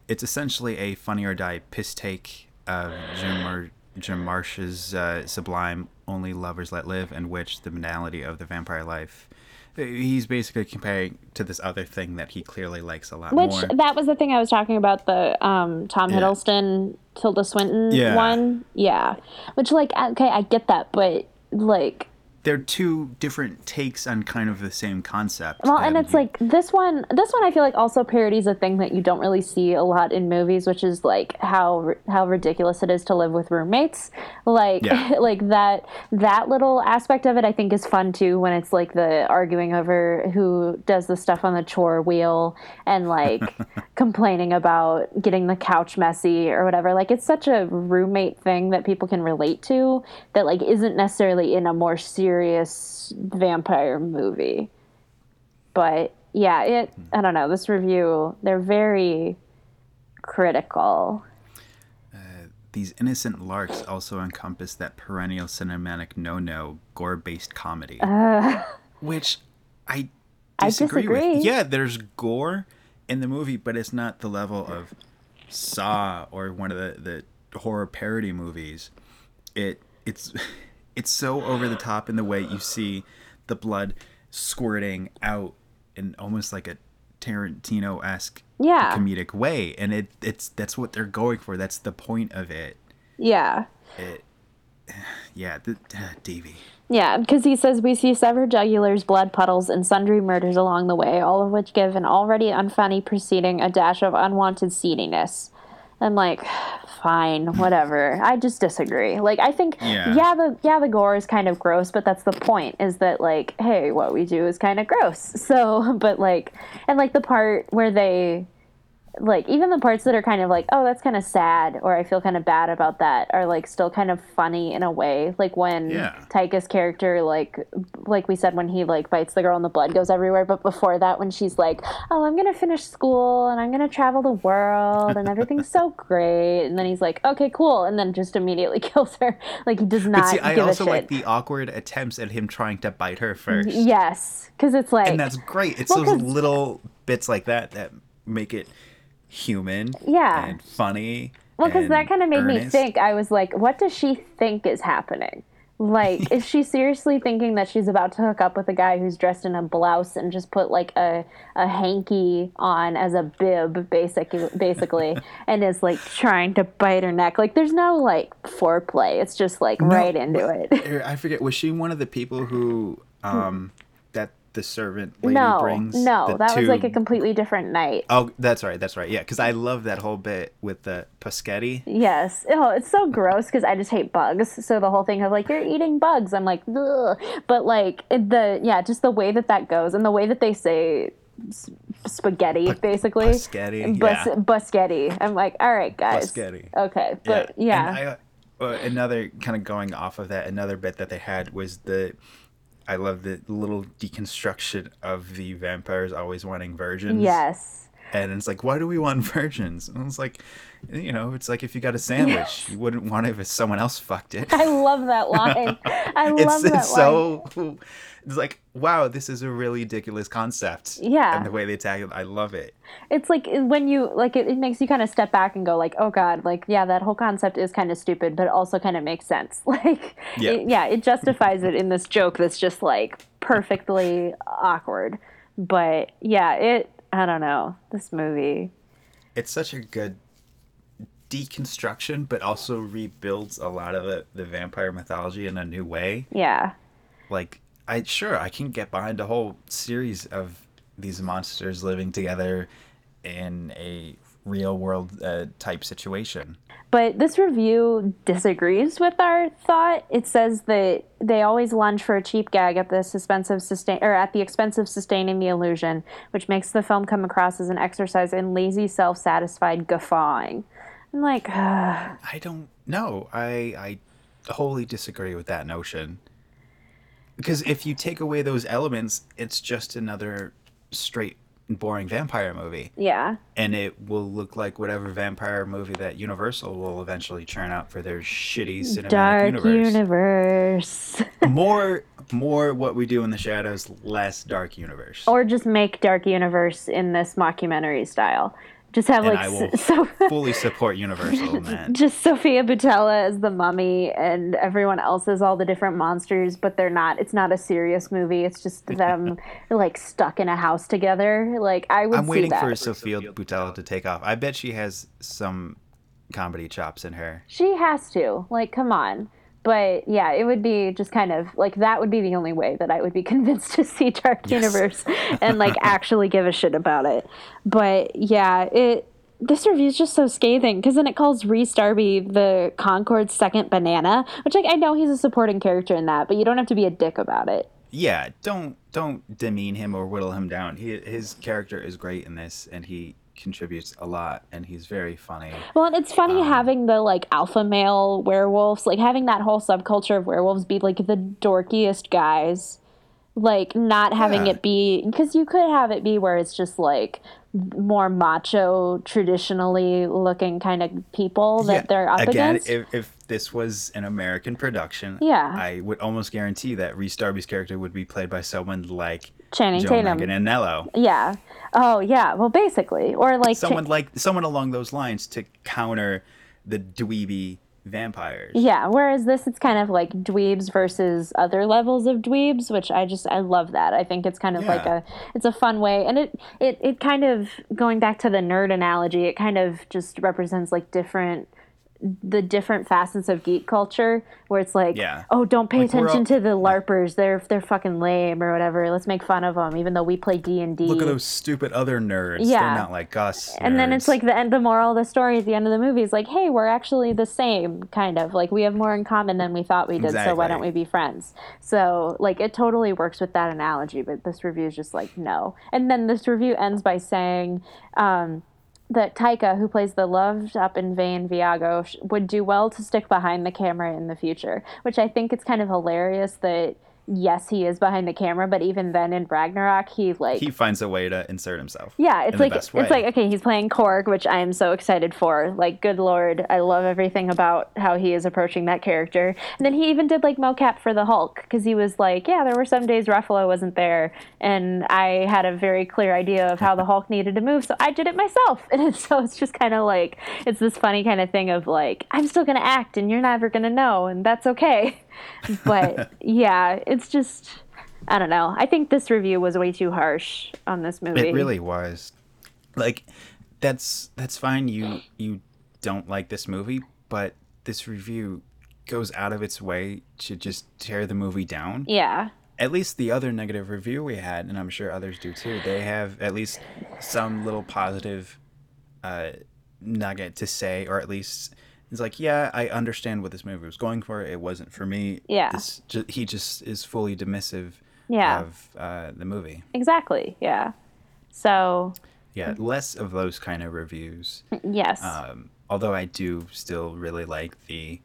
"It's essentially a Funny or Die piss take of Jim, Mar- Jim Jarmusch's uh, sublime "Only Lovers Left Alive," in which the banality of the vampire life." He's basically comparing to this other thing that he clearly likes a lot more. Which more. that was the thing I was talking about the um, Tom Yeah. Hiddleston Tilda Swinton Yeah. one. Yeah. Which like okay, I get that, but like They're two different takes on kind of the same concept. well, and it's you- like this one. This one I feel like also parodies a thing that you don't really see a lot in movies, which is like how how ridiculous it is to live with roommates. Like Yeah. like that that little aspect of it I think is fun too when it's like the arguing over who does the stuff on the chore wheel and like complaining about getting the couch messy or whatever. Like it's such a roommate thing that people can relate to that like isn't necessarily in a more serious vampire movie. But yeah, it I don't know, this review they're very critical. Uh, these innocent larks also encompass that perennial cinematic no-no gore-based comedy, uh, which I I disagree, disagree. with. Yeah, there's gore in the movie, but it's not the level of Saw or one of the, the horror parody movies. It it's it's so over the top in the way you see the blood squirting out in almost like a Tarantino esque Yeah. comedic way, and it it's that's what they're going for. That's the point of it. Yeah. It yeah, the uh, Davey. Yeah, because he says we see severed jugulars, blood puddles, and sundry murders along the way, all of which give an already unfunny proceeding a dash of unwanted seediness. I'm like, fine, whatever. I just disagree. Like, I think, Yeah. yeah. the yeah the gore is kind of gross, but that's the point. Is that like, hey, what we do is kind of gross. So, but like, and like the part where they like even the parts that are kind of like oh that's kind of sad or i feel kind of bad about that are like still kind of funny in a way like when Yeah. Taika's character like like we said when he like bites the girl and the blood goes everywhere but before that when she's like oh i'm gonna finish school and i'm gonna travel the world and everything's so great and then he's like okay cool and then just immediately kills her like he does not But see, I also like the awkward attempts at him trying to bite her first. yes because it's like And that's great. It's Well, those little bits like that that make it human Yeah. and funny. Well, because that kind of made me think. I was like, what does she think is happening? Like, is she seriously thinking that she's about to hook up with a guy who's dressed in a blouse and just put like a, a hanky on as a bib, basically, basically, and is like trying to bite her neck? Like, there's no like foreplay. It's just like right into it. I forget. Was she one of the people who um that the servant lady no, brings? no, that was like a completely different night. Oh, that's right. That's right. Yeah, because I love that whole bit with the Paschetti. Yes. Oh, it's so gross because I just hate bugs. So the whole thing of like you're eating bugs, I'm like, Ugh. but like the yeah, just the way that that goes and the way that they say spaghetti, basically. Paschetti, Bus- yeah. Buschetti. I'm like, all right, guys. Paschetti. Okay, but yeah, And I, uh, another kind of going off of that, another bit that they had was the. I love the little deconstruction of the vampires always wanting virgins. yes. And it's like, why do we want virgins? And it's like, you know, it's like if you got a sandwich, you wouldn't want it if someone else fucked it. I love that line. I love it's, that it's line. so it's like wow this is a really ridiculous concept Yeah. and the way they tackle it i love it It's like when you like it, it makes you kind of step back and go like, oh god, like yeah, that whole concept is kind of stupid, but also kind of makes sense. Like, Yeah. it, yeah, it justifies it in this joke that's just like perfectly awkward. But yeah, it. I don't know this movie. it's such a good deconstruction but also rebuilds a lot of the, the vampire mythology in a new way Yeah, like i sure i can get behind a whole series of these monsters living together in a real world uh, type situation but this review disagrees with our thought. It says that they always lunge for a cheap gag at the suspense of sustain or at the expense of sustaining the illusion, which makes the film come across as an exercise in lazy, self-satisfied guffawing. I'm like, I don't know. I I wholly disagree with that notion. Because if you take away those elements, it's just another straight boring vampire movie. Yeah. And it will look like whatever vampire movie that Universal will eventually churn out for their shitty cinematic universe. Dark universe. universe. more more what we do in the shadows, less dark universe. or just make Dark Universe in this mockumentary style. Just have and like I will so fully support Universal just Sofia Boutella as the mummy and everyone else as all the different monsters, but they're not. It's not a serious movie. It's just them like stuck in a house together. Like I would I'm waiting that. for Sofia Boutella to take off. I bet she has some comedy chops in her. She has to. Like, come on. But yeah, it would be just kind of like that would be the only way that I would be convinced to see Dark Yes. Universe and like actually give a shit about it. But yeah, it this review is just so scathing because then it calls Rhys Darby the Conchords' second banana, which like I know he's a supporting character in that, but you don't have to be a dick about it. Yeah, don't don't demean him or whittle him down. He his character is great in this, and he contributes a lot, and he's very funny. Well, and it's funny um, having the like alpha male werewolves, like having that whole subculture of werewolves be like the dorkiest guys, like not having Yeah. it be because you could have it be where it's just like more macho, traditionally looking kind of people that Yeah, they're up again, against. if if this was an American production, Yeah. I would almost guarantee that Rhys Darby's character would be played by someone like Channing Joe Tatum. Manganiello. yeah. Oh yeah. Well, basically, or like Someone like someone along those lines to counter the dweeby vampires. Yeah, whereas this it's kind of like dweebs versus other levels of dweebs, which I just I love that. I think it's kind of like a it's a fun way and it it it kind of going back to the nerd analogy, it kind of just represents like different the different facets of geek culture where it's like Yeah. oh don't pay Like, attention all- to the larpers they're they're fucking lame or whatever let's make fun of them even though we play D&D Look at those stupid other nerds. Yeah. They're not like us. and then it's like the end the moral of the story at the end of the movie is like hey we're actually the same kind of like we have more in common than we thought we did so why don't we be friends so like it totally works with that analogy but this review is just like no and then this review ends by saying um, that Taika, who plays the loved up and vain Viago, would do well to stick behind the camera in the future. Which I think it's kind of hilarious that yes, he is behind the camera, but even then in Ragnarok, he like he finds a way to insert himself. yeah, it's like it's like okay, he's playing Korg, which I am so excited for. Like, good lord, I love everything about how he is approaching that character. And then he even did like mocap for the Hulk because he was like, yeah, there were some days Ruffalo wasn't there, and I had a very clear idea of how the Hulk needed to move, so I did it myself. And it's, so it's just kind of like it's this funny kind of thing of like I'm still gonna act, and you're never gonna know, and that's okay. But yeah, it's just. I don't know. I think this review was way too harsh on this movie. It really was. Like that's that's fine you you don't like this movie, but this review goes out of its way to just tear the movie down. Yeah. At least the other negative review we had, and I'm sure others do too, they have at least some little positive uh, nugget to say, or at least it's like, yeah, I understand what this movie was going for. It wasn't for me. Yeah. This, ju- he just is fully dismissive Yeah. of uh, the movie. Exactly. Yeah. So, Yeah, less of those kind of reviews. yes. Um, although I do still really like the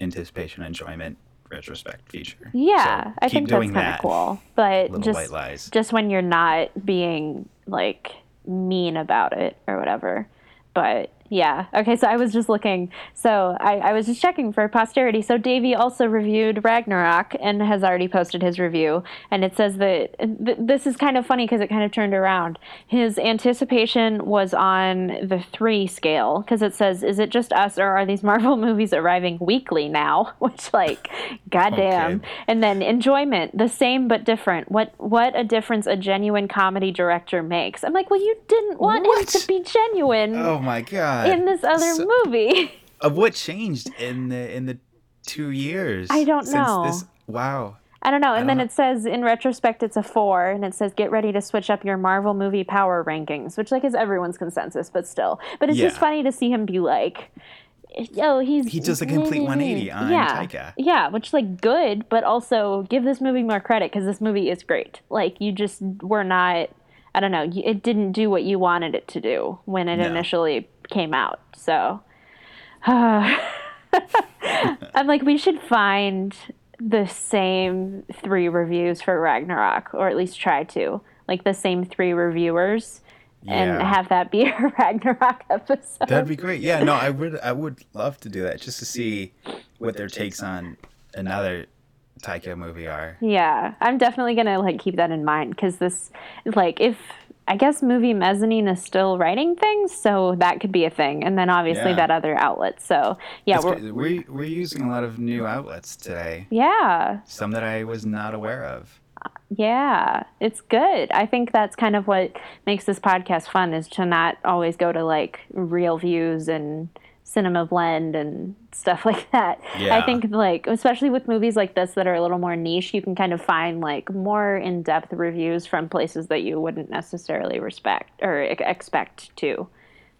anticipation enjoyment retrospect feature. yeah, So I think that's kind of that. cool. But just just when you're not being like mean about it or whatever. But yeah. Okay, so I was just looking. So I, I was just checking for posterity. So Davey also reviewed Ragnarok and has already posted his review. And it says that th- this is kind of funny because it kind of turned around. His anticipation was on the three scale because it says, "Is it just us or are these Marvel movies arriving weekly now?" Which, like, goddamn. Okay. And then enjoyment, the same but different. What what a difference a genuine comedy director makes. I'm like, well, you didn't want him to be genuine Oh my god! In this other So- movie. of what changed in the in the two years? I don't since know. This, wow. I don't know. And then don't- it says in retrospect it's a four, and it says get ready to switch up your Marvel movie power rankings, which like is everyone's consensus, but still. But it's just funny to see him be like, eh, oh, he's He does a complete eh, 180 on yeah, Taika. yeah, which like good, but also give this movie more credit because this movie is great. Like you just were not. I don't know. It didn't do what you wanted it to do when it No. initially came out. So. I'm like, we should find the same three reviews for Ragnarok, or at least try to. like the same three reviewers and have that be a Ragnarok episode. That'd be great. Yeah, no, I would I would love to do that just to see what their takes on another Taika movie are. Yeah, I'm definitely gonna like keep that in mind because this, like, if I guess movie mezzanine is still writing things, so that could be a thing, and then obviously Yeah. that other outlet. So yeah, It's we're, we we're using a lot of new outlets today. yeah, Some that I was not aware of. Uh, yeah, it's good. I think that's kind of what makes this podcast fun is to not always go to like real views and cinema blend and stuff like that. I think like especially with movies like this that are a little more niche, you can kind of find like more in-depth reviews from places that you wouldn't necessarily respect or expect to.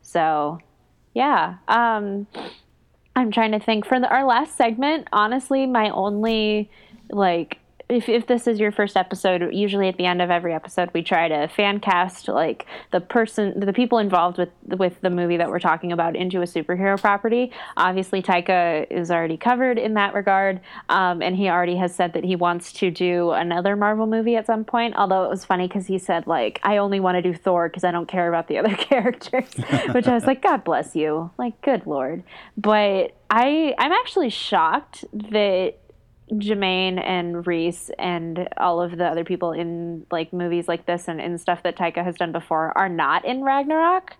So, yeah. Um I'm trying to think for the, our last segment, honestly, my only like if, if this is your first episode, usually at the end of every episode, we try to fan cast like the person, the people involved with with the movie that we're talking about into a superhero property. Obviously, Taika is already covered in that regard, um, and he already has said that he wants to do another Marvel movie at some point. Although it was funny because he said like, "I only want to do Thor because I don't care about the other characters," which I was like, "God bless you, like, good lord." But I, I'm actually shocked that Jermaine and Rhys and all of the other people in like movies like this and, and stuff that Taika has done before are not in Ragnarok,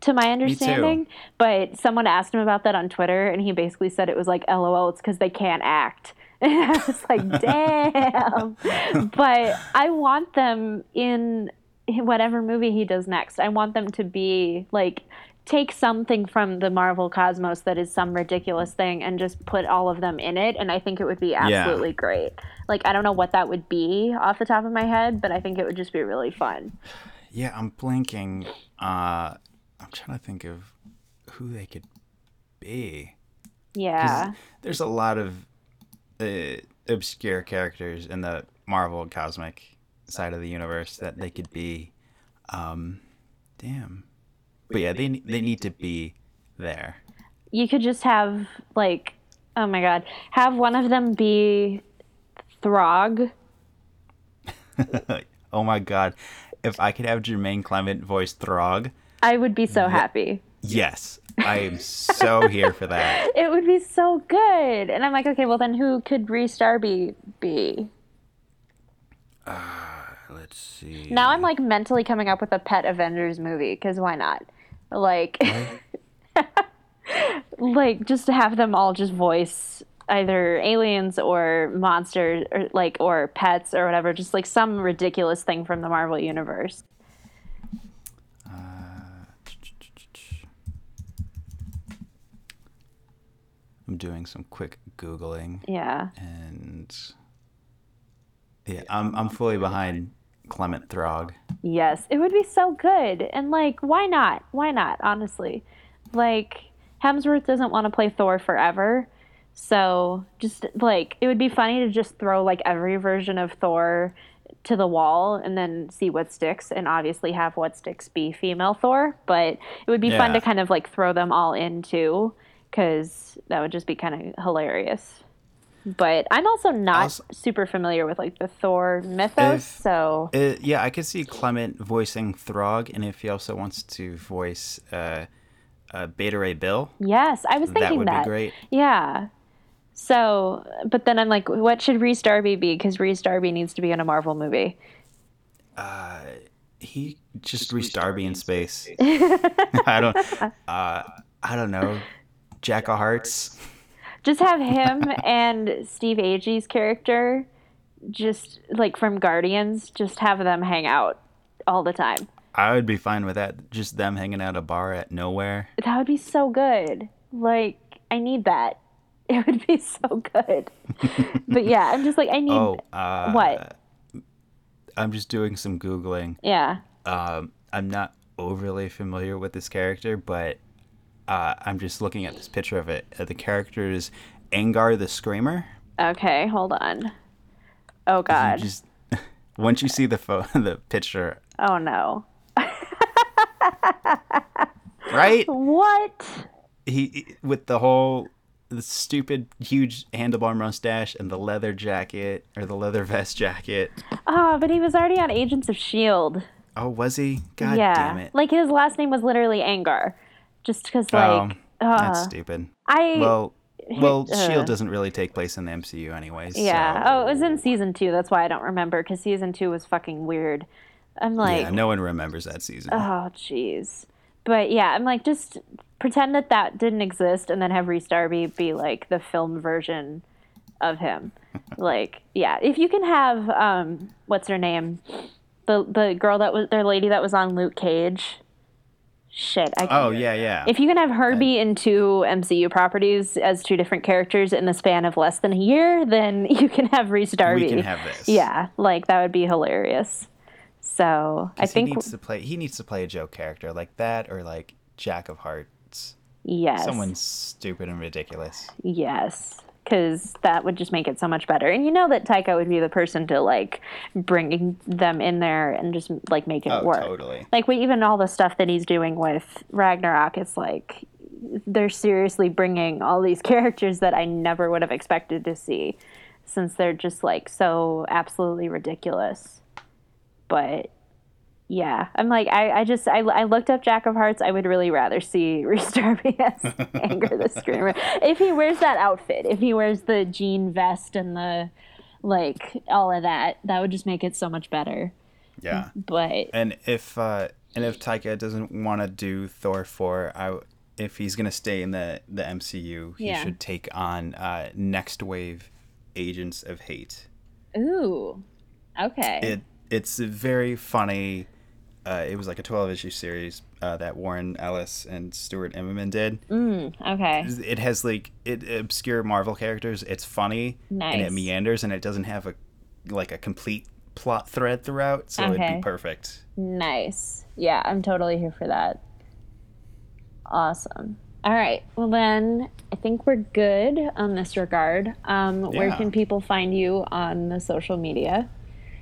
to my understanding. But someone asked him about that on Twitter, and he basically said it was like, "LOL, it's because they can't act." And I was like, "Damn!" but I want them in whatever movie he does next. I want them to be like take something from the Marvel cosmos that is some ridiculous thing and just put all of them in it and I think it would be absolutely great. Like I don't know what that would be off the top of my head, but I think it would just be really fun. Yeah, I'm blanking. Uh, I'm trying to think of who they could be. Yeah. There's a lot of uh, obscure characters in the Marvel cosmic side of the universe that they could be. Um, damn. But yeah, they they need to be there. You could just have like oh my god, have one of them be Throg. oh my god, if I could have Jermaine Clement voice Throg, I would be so happy. yes, I am so here for that. It would be so good. And I'm like, okay, well then who could Rhys Darby be? Uh, let's see. Now I'm like mentally coming up with a pet Avengers movie because why not? Like, like just to have them all just voice either aliens or monsters or like or pets or whatever, just like some ridiculous thing from the Marvel universe. Uh, I'm doing some quick googling Yeah. and yeah, I'm I'm fully behind Clement Throg. Yes, it would be so good. And like, why not? Why not? Honestly, like Hemsworth doesn't want to play Thor forever, so just like it would be funny to just throw like every version of Thor to the wall and then see what sticks and obviously have what sticks be female Thor, but it would be fun to kind of like throw them all in too cuz that would just be kind of hilarious. But I'm also not Also- super familiar with like the Thor mythos, If- so Uh, yeah, I could see Clement voicing Throg, and if he also wants to voice uh, uh, Beta Ray Bill, Yes, I was thinking that would that. be great. Yeah. So, but then I'm like, what should Rhys Darby be? Because Rhys Darby needs to be in a Marvel movie. Uh, He just Rhys Darby in space. I don't. Uh, I don't know. Jack of Hearts. Just have him and Steve Agee's character, just like from Guardians, just have them hang out all the time. I would be fine with that. Just them hanging out a bar at nowhere. That would be so good. Like, I need that. It would be so good. but yeah, I'm just like, I need. Oh, uh, What? I'm just doing some googling. Yeah. Um, I'm not overly familiar with this character, but uh, I'm just looking at this picture of it. Uh, the character is Angar the Screamer. Okay, hold on. Oh, You God. just once you see the pho- the picture, Oh, no. right? What? He with the whole the stupid huge handlebar mustache and the leather jacket or the leather vest jacket. Oh, but he was already on Agents of Shield. Oh, was he? God yeah, damn it! like his last name was literally Angar, just because Oh, like that's uh, stupid. I Well, well, uh, Shield doesn't really take place in the MCU, anyways. yeah. so- Oh, it was in season two. That's why I don't remember because season two was fucking weird. I'm like, yeah, no one remembers that season. oh jeez. But yeah, I'm like, just pretend that that didn't exist, and then have Rhys Darby be like the film version of him. like, yeah, if you can have um, what's her name, the the girl that was their lady that was on Luke Cage. Shit, I oh yeah, yeah. If you can have her be in two MCU properties as two different characters in the span of less than a year, then you can have Rhys Darby. we can have this. Yeah, like that would be hilarious. So I think he needs to play. He needs to play a joke character like that, or like Jack of Hearts. yes, Someone stupid and ridiculous. yes, because that would just make it so much better. And you know that Taika would be the person to like bring them in there and just like make it Oh, work. totally. Like we even all the stuff that he's doing with Ragnarok, it's like they're seriously bringing all these characters that I never would have expected to see, since they're just like so absolutely ridiculous. But yeah, I'm like I, I just I, I looked up Jack of Hearts. I would really rather see Rhys Darby as Angar the Screamer if he wears that outfit. If he wears the jean vest and the like all of that, that would just make it so much better. Yeah. But And if uh, and if Taika doesn't want to do Thor four, I if he's gonna stay in the the MCU, he Yeah. should take on uh, Nextwave Agents of Hate. Ooh. Okay. It it's very funny. Uh, it was like a twelve issue series uh, that Warren Ellis and Stuart Immonen did. okay. It has like it obscure Marvel characters. It's funny and it meanders and it doesn't have a like a complete plot thread throughout, so it'd be perfect. Nice. Yeah, I'm totally here for that. Awesome. All right. Well, then I think we're good on this regard. Um, Where can people find you on the social media?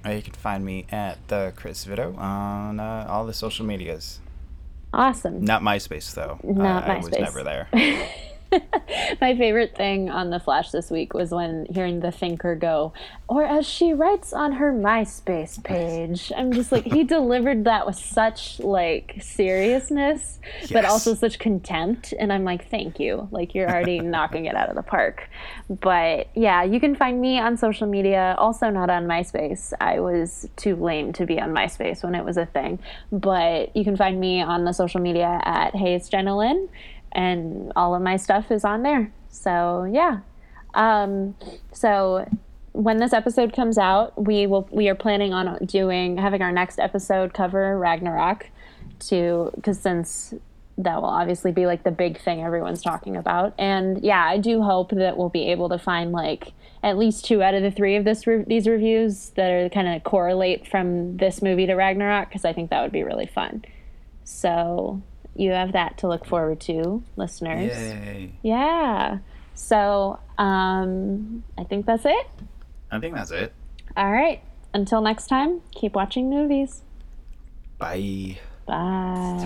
Uh, you can find me at the Chris Vito on uh, all the social medias. Awesome. Not MySpace though. Not MySpace. I was never there. My favorite thing on the Flash this week was when hearing the thinker go, or as she writes on her MySpace page. I'm just like, he delivered that with such like seriousness, but also such contempt. And I'm like, thank you. Like, you're already knocking it out of the park. But yeah, you can find me on social media, also not on MySpace. I was too lame to be on MySpace when it was a thing. But you can find me on the social media at Hey, it's Jenna Lynn and all of my stuff is on there. So yeah. Um, so when this episode comes out, we will we are planning on doing having our next episode cover Ragnarok to because since that will obviously be like the big thing everyone's talking about. And yeah, I do hope that we'll be able to find like at least two out of the three of this re- these reviews that are kind of correlate from this movie to Ragnarok because I think that would be really fun. So you have that to look forward to, listeners. Yay! Yeah. So um, I think that's it. I think that's it. All right. Until next time, keep watching movies. Bye. Bye.